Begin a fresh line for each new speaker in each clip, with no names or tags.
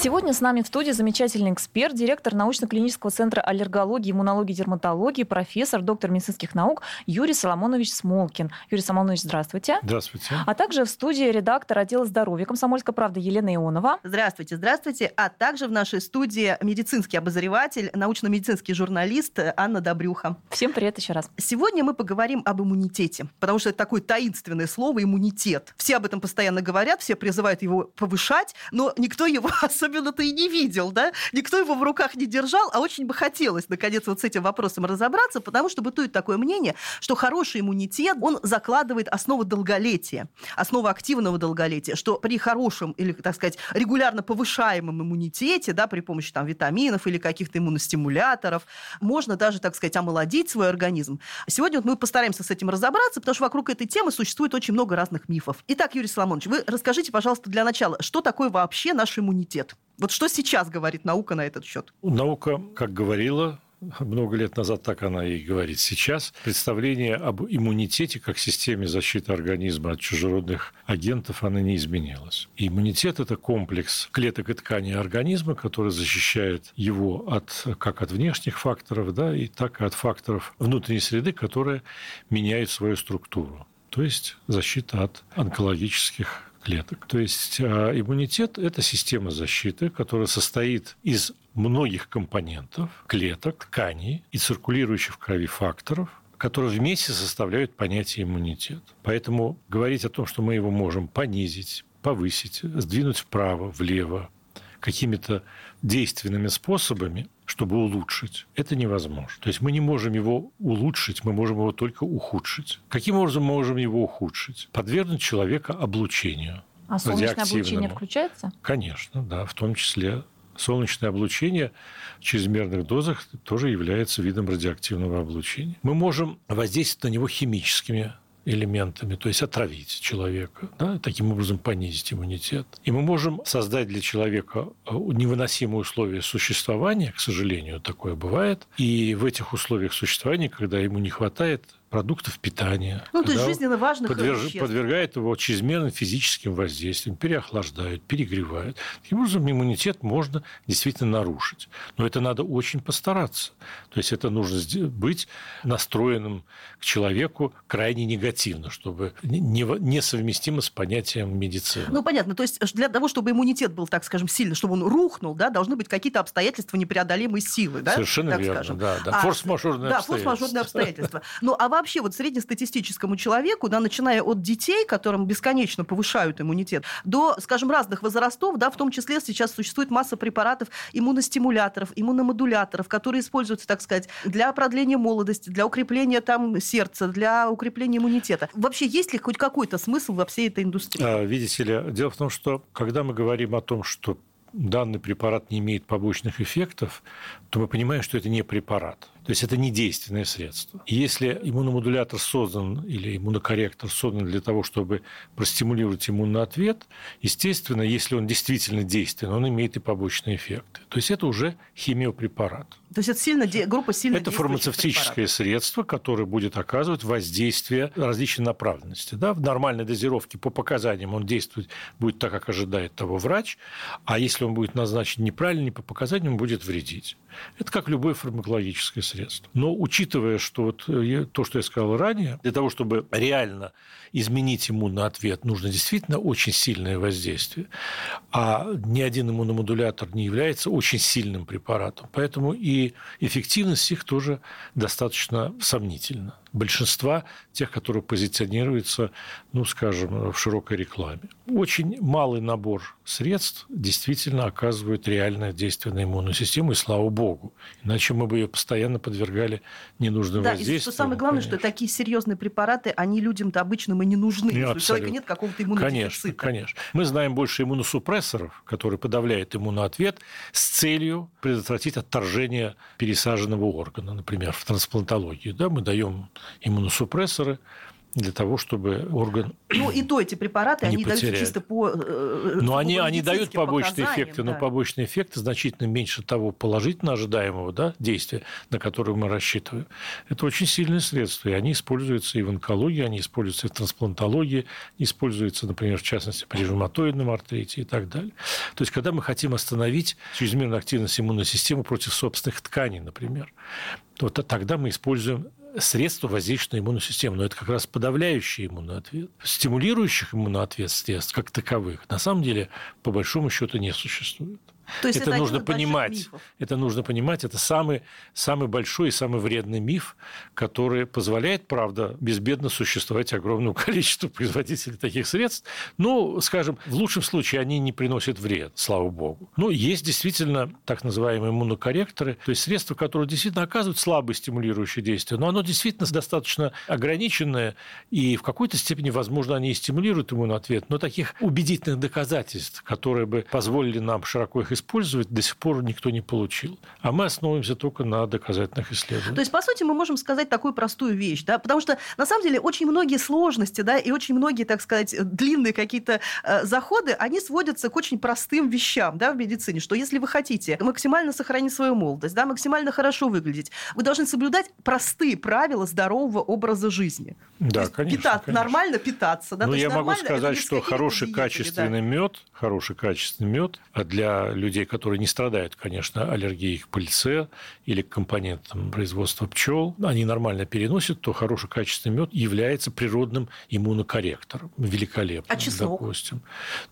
Сегодня с нами в студии замечательный эксперт, директор научно-клинического центра аллергологии, иммунологии, дерматологии, профессор, доктор медицинских наук Юрий Соломонович Смолкин. Юрий Соломонович, здравствуйте.
Здравствуйте.
А также в студии редактор отдела здоровья Комсомольской правды Елена Ионова.
Здравствуйте, здравствуйте. А также в нашей студии медицинский обозреватель, научно-медицинский журналист Анна Добрюха.
Всем привет еще раз.
Сегодня мы поговорим об иммунитете, потому что это такое таинственное слово иммунитет. Все об этом постоянно говорят, все призывают его повышать, но никто его особенно особенно-то и не видел, да? Никто его в руках не держал, а очень бы хотелось, наконец, вот с этим вопросом разобраться, потому что бытует такое мнение, что хороший иммунитет, он закладывает основу долголетия, основу активного долголетия, что при хорошем или, так сказать, регулярно повышаемом иммунитете, да, при помощи там витаминов или каких-то иммуностимуляторов, можно даже, так сказать, омолодить свой организм. Сегодня вот мы постараемся с этим разобраться, потому что вокруг этой темы существует очень много разных мифов. Итак, Юрий Соломонович, вы расскажите, пожалуйста, для начала, что такое вообще наш иммунитет? Вот что сейчас говорит наука на этот счет?
Наука, как говорила, много лет назад так она и говорит сейчас, представление об иммунитете как системе защиты организма от чужеродных агентов, она не изменилась. И иммунитет – это комплекс клеток и тканей организма, который защищает его от, как от внешних факторов, да, и так и от факторов внутренней среды, которые меняют свою структуру. То есть защита от онкологических клеток. То есть а, иммунитет – это система защиты, которая состоит из многих компонентов, клеток, тканей и циркулирующих в крови факторов, которые вместе составляют понятие иммунитет. Поэтому говорить о том, что мы его можем понизить, повысить, сдвинуть вправо, влево, какими-то действенными способами, чтобы улучшить, это невозможно. То есть мы не можем его улучшить, мы можем его только ухудшить. Каким образом мы можем его ухудшить? Подвергнуть человека облучению.
А солнечное облучение включается?
Конечно, да, в том числе солнечное облучение в чрезмерных дозах тоже является видом радиоактивного облучения. Мы можем воздействовать на него химическими элементами, то есть отравить человека, да, таким образом понизить иммунитет. И мы можем создать для человека э, невыносимые условия существования, к сожалению, такое бывает. И в этих условиях существования, когда ему не хватает продуктов питания.
Ну, то есть жизненно важных
подверж... веществ. Подвергает его чрезмерным физическим воздействиям, переохлаждают, перегревают. Таким образом, иммунитет можно действительно нарушить. Но это надо очень постараться. То есть это нужно быть настроенным к человеку крайне негативно, чтобы несовместимо с понятием медицины.
Ну, понятно. То есть для того, чтобы иммунитет был, так скажем, сильный, чтобы он рухнул, да, должны быть какие-то обстоятельства непреодолимой силы, да?
Совершенно
так
верно,
скажем.
да. да. А, форс-мажорные
да,
обстоятельства.
форс-мажорные обстоятельства. Ну, а вообще вот среднестатистическому человеку, да, начиная от детей, которым бесконечно повышают иммунитет, до, скажем, разных возрастов, да, в том числе сейчас существует масса препаратов иммуностимуляторов, иммуномодуляторов, которые используются, так сказать, для продления молодости, для укрепления там сердца, для укрепления иммунитета. Вообще есть ли хоть какой-то смысл во всей этой индустрии?
А, видите ли, дело в том, что когда мы говорим о том, что данный препарат не имеет побочных эффектов, то мы понимаем, что это не препарат. То есть это не действенное средство. И если иммуномодулятор создан или иммунокорректор создан для того, чтобы простимулировать иммунный ответ, естественно, если он действительно действенный, он имеет и побочные эффекты. То есть это уже химиопрепарат.
То есть это сильно, группа сильно
Это фармацевтическое препаратов. средство, которое будет оказывать воздействие различной направленности. Да? В нормальной дозировке по показаниям он действует будет так, как ожидает того врач, а если он будет назначен неправильно, не по показаниям, он будет вредить. Это как любое фармакологическое средство. Но учитывая, что вот э, то, что я сказал ранее, для того, чтобы реально изменить иммунный ответ, нужно действительно очень сильное воздействие. А ни один иммуномодулятор не является очень сильным препаратом. Поэтому и эффективность их тоже достаточно сомнительна большинства тех, которые позиционируются, ну, скажем, в широкой рекламе. Очень малый набор средств действительно оказывает реальное действие на иммунную систему, и слава богу. Иначе мы бы ее постоянно подвергали ненужным да, воздействиям. И
что самое главное, конечно. что такие серьезные препараты, они людям-то обычным и не нужны. Нет, у человека нет какого-то иммунодефицита.
Конечно, конечно. Мы знаем больше иммуносупрессоров, которые подавляют иммуноответ с целью предотвратить отторжение пересаженного органа, например, в трансплантологии. Да, мы даем иммуносупрессоры, для того, чтобы орган
Ну и то эти препараты, они даются
потеряют.
чисто по
Но они, они дают побочные эффекты, но
да.
побочные эффекты значительно меньше того положительно ожидаемого да, действия, на которое мы рассчитываем. Это очень сильные средства, и они используются и в онкологии, они используются и в трансплантологии, используются, например, в частности, при ревматоидном артрите и так далее. То есть, когда мы хотим остановить чрезмерную активность иммунной системы против собственных тканей, например, то тогда мы используем средства, воздействующие на иммунную систему. Но это как раз подавляющий иммунный ответ. Стимулирующих иммунный ответ средств, как таковых, на самом деле, по большому счету, не существует.
То есть
это,
один
нужно понимать. Это нужно понимать. Это самый, самый большой и самый вредный миф, который позволяет, правда, безбедно существовать огромному количеству производителей таких средств. Ну, скажем, в лучшем случае они не приносят вред, слава богу. Но есть действительно так называемые иммунокорректоры, то есть средства, которые действительно оказывают слабое стимулирующее действие, но оно действительно достаточно ограниченное, и в какой-то степени, возможно, они и стимулируют иммунный ответ, но таких убедительных доказательств, которые бы позволили нам широко их использовать, до сих пор никто не получил. А мы основываемся только на доказательных исследованиях.
То есть, по сути, мы можем сказать такую простую вещь, да, потому что, на самом деле, очень многие сложности, да, и очень многие, так сказать, длинные какие-то э, заходы, они сводятся к очень простым вещам, да, в медицине, что если вы хотите максимально сохранить свою молодость, да, максимально хорошо выглядеть, вы должны соблюдать простые правила здорового образа жизни.
Да,
есть
конечно,
питаться-
конечно.
Нормально питаться, да,
Ну, я могу сказать, что хороший
диетами, да.
качественный мед, хороший качественный мед, а для людей, которые не страдают, конечно, аллергией к пыльце или к компонентам производства пчел, они нормально переносят, то хороший качественный мед является природным иммунокорректором. Великолепно.
А чеснок?
Допустим.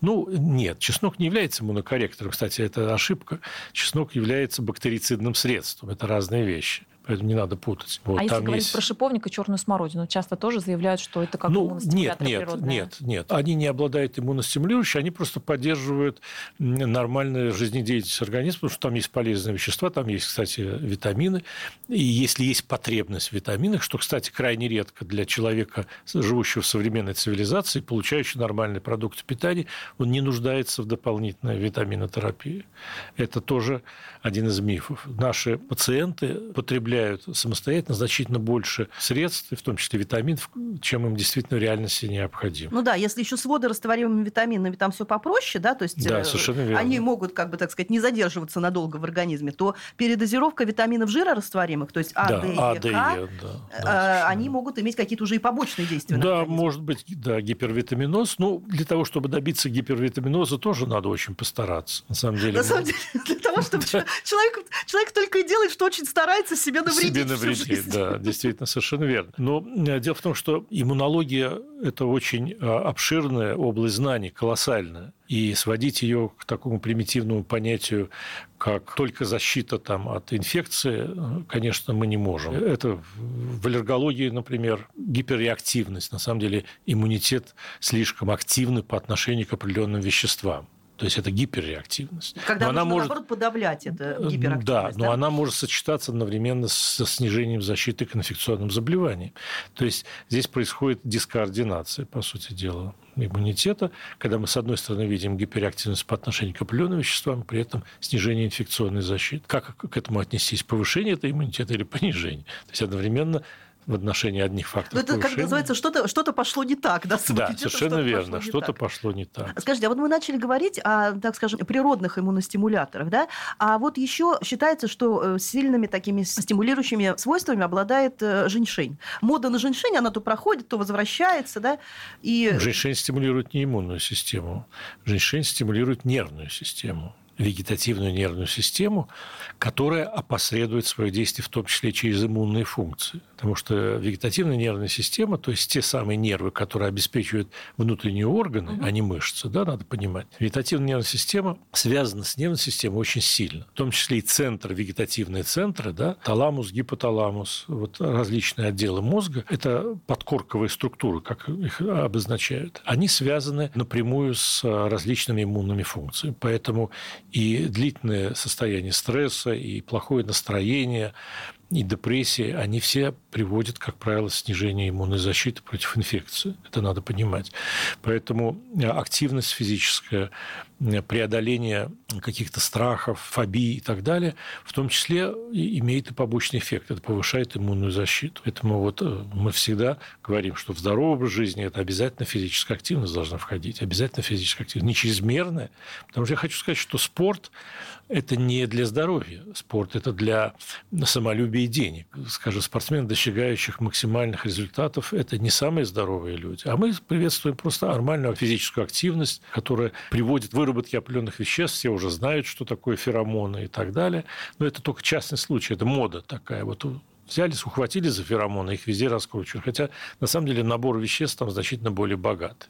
Ну, нет, чеснок не является иммунокорректором. Кстати, это ошибка. Чеснок является бактерицидным средством. Это разные вещи. Поэтому не надо путать. Вот,
а если говорить
есть-
про шиповник и черную смородину, часто тоже заявляют, что это как
ну, нет, нет,
природные.
нет, нет. Они не обладают иммуностимулирующими, они просто поддерживают нормальную жизнедеятельность организма, потому что там есть полезные вещества, там есть, кстати, витамины. И если есть потребность в витаминах, что, кстати, крайне редко для человека, живущего в современной цивилизации, получающего нормальные продукты питания, он не нуждается в дополнительной витаминотерапии. Это тоже один из мифов. Наши пациенты потребляют самостоятельно значительно больше средств, в том числе витаминов, чем им действительно в реальности необходимо.
Ну да, если еще с водорастворимыми витаминами там все попроще, да, то есть
Да,
э,
совершенно верно.
они могут, как бы так сказать, не задерживаться надолго в организме, то передозировка витаминов жирорастворимых, то есть А,
да,
Д и
А,
К,
Е, да,
э,
да,
они могут иметь какие-то уже и побочные действия.
Да, может быть, да, гипервитаминоз. Ну, для того, чтобы добиться гипервитаминоза, тоже надо очень постараться. На самом деле,
На самом деле, для того, чтобы чел- человек, человек только и делает, что очень старается себе навредить.
себе навредить, да, действительно, совершенно верно. Но э, дело в том, что иммунология – это очень э, обширная область знаний, колоссальная. И сводить ее к такому примитивному понятию, как только защита там, от инфекции, э, конечно, мы не можем. Это в аллергологии, например, гиперреактивность. На самом деле иммунитет слишком активный по отношению к определенным веществам. То есть это гиперреактивность.
Когда
Но
нужно,
она может
наоборот, подавлять это гиперактивность.
Да, но она может сочетаться одновременно со снижением защиты к инфекционным заболеваниям. То есть здесь происходит дискоординация, по сути дела, иммунитета, когда мы, с одной стороны, видим гиперактивность по отношению к определенным веществам, при этом снижение инфекционной защиты. Как к этому отнестись? Повышение этого иммунитета или понижение? То есть одновременно в отношении одних
Ну,
факторов
это, как
повышения.
называется, что-то что пошло не так. Да,
Да, совершенно
что-то
верно. Что-то пошло не так.
Скажите, а вот мы начали говорить о, так скажем, природных иммуностимуляторах, да? А вот еще считается, что э, сильными такими стимулирующими свойствами обладает э, женьшень. Мода на женьшень, она то проходит, то возвращается, да? И
Женьшень стимулирует не иммунную систему. Женьшень стимулирует нервную систему вегетативную нервную систему, которая опосредует свое действие в том числе через иммунные функции. Потому что вегетативная нервная система, то есть те самые нервы, которые обеспечивают внутренние органы,
Мгм.
а не мышцы, да, надо понимать. Вегетативная нервная система связана с нервной системой очень сильно. В том числе и центр, вегетативные центры, да, таламус, гипоталамус, вот различные отделы мозга, это подкорковые структуры, как их обозначают, они связаны напрямую с различными иммунными функциями. Поэтому и длительное состояние стресса, и плохое настроение, и депрессия, они все приводят, как правило, к снижению иммунной защиты против инфекции. Это надо понимать. Поэтому активность физическая, преодоления каких-то страхов, фобий и так далее, в том числе имеет и побочный эффект. Это повышает иммунную защиту. Поэтому вот э, мы всегда говорим, что в здоровый образ жизни это обязательно физическая активность должна входить. Обязательно физическая активность. Не чрезмерная. Потому что я хочу сказать, что спорт это не для здоровья. Спорт – это для самолюбия и денег. Скажем, спортсмены, достигающих максимальных результатов, это не самые здоровые люди. А мы приветствуем просто нормальную физическую активность, которая приводит к выработке определенных веществ. Все уже знают, что такое феромоны и так далее. Но это только частный случай, это мода такая. Вот взялись, ухватили за феромоны, их везде раскручивают. Хотя, на самом деле, набор веществ там значительно более богат.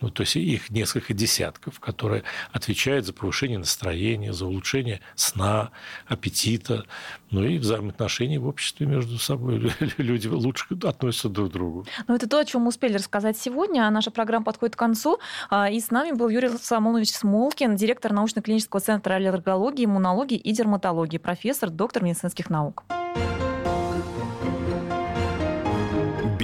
Ну, то есть, их несколько десятков, которые отвечают за повышение настроения, за улучшение сна, аппетита, ну и взаимоотношений в обществе между собой. Люди лучше относятся друг к другу.
Ну, это то, о чем мы успели рассказать сегодня. А наша программа подходит к концу. А, и с нами был Юрий Соломонович Смолкин, директор научно-клинического центра аллергологии, иммунологии и дерматологии, профессор, доктор медицинских наук.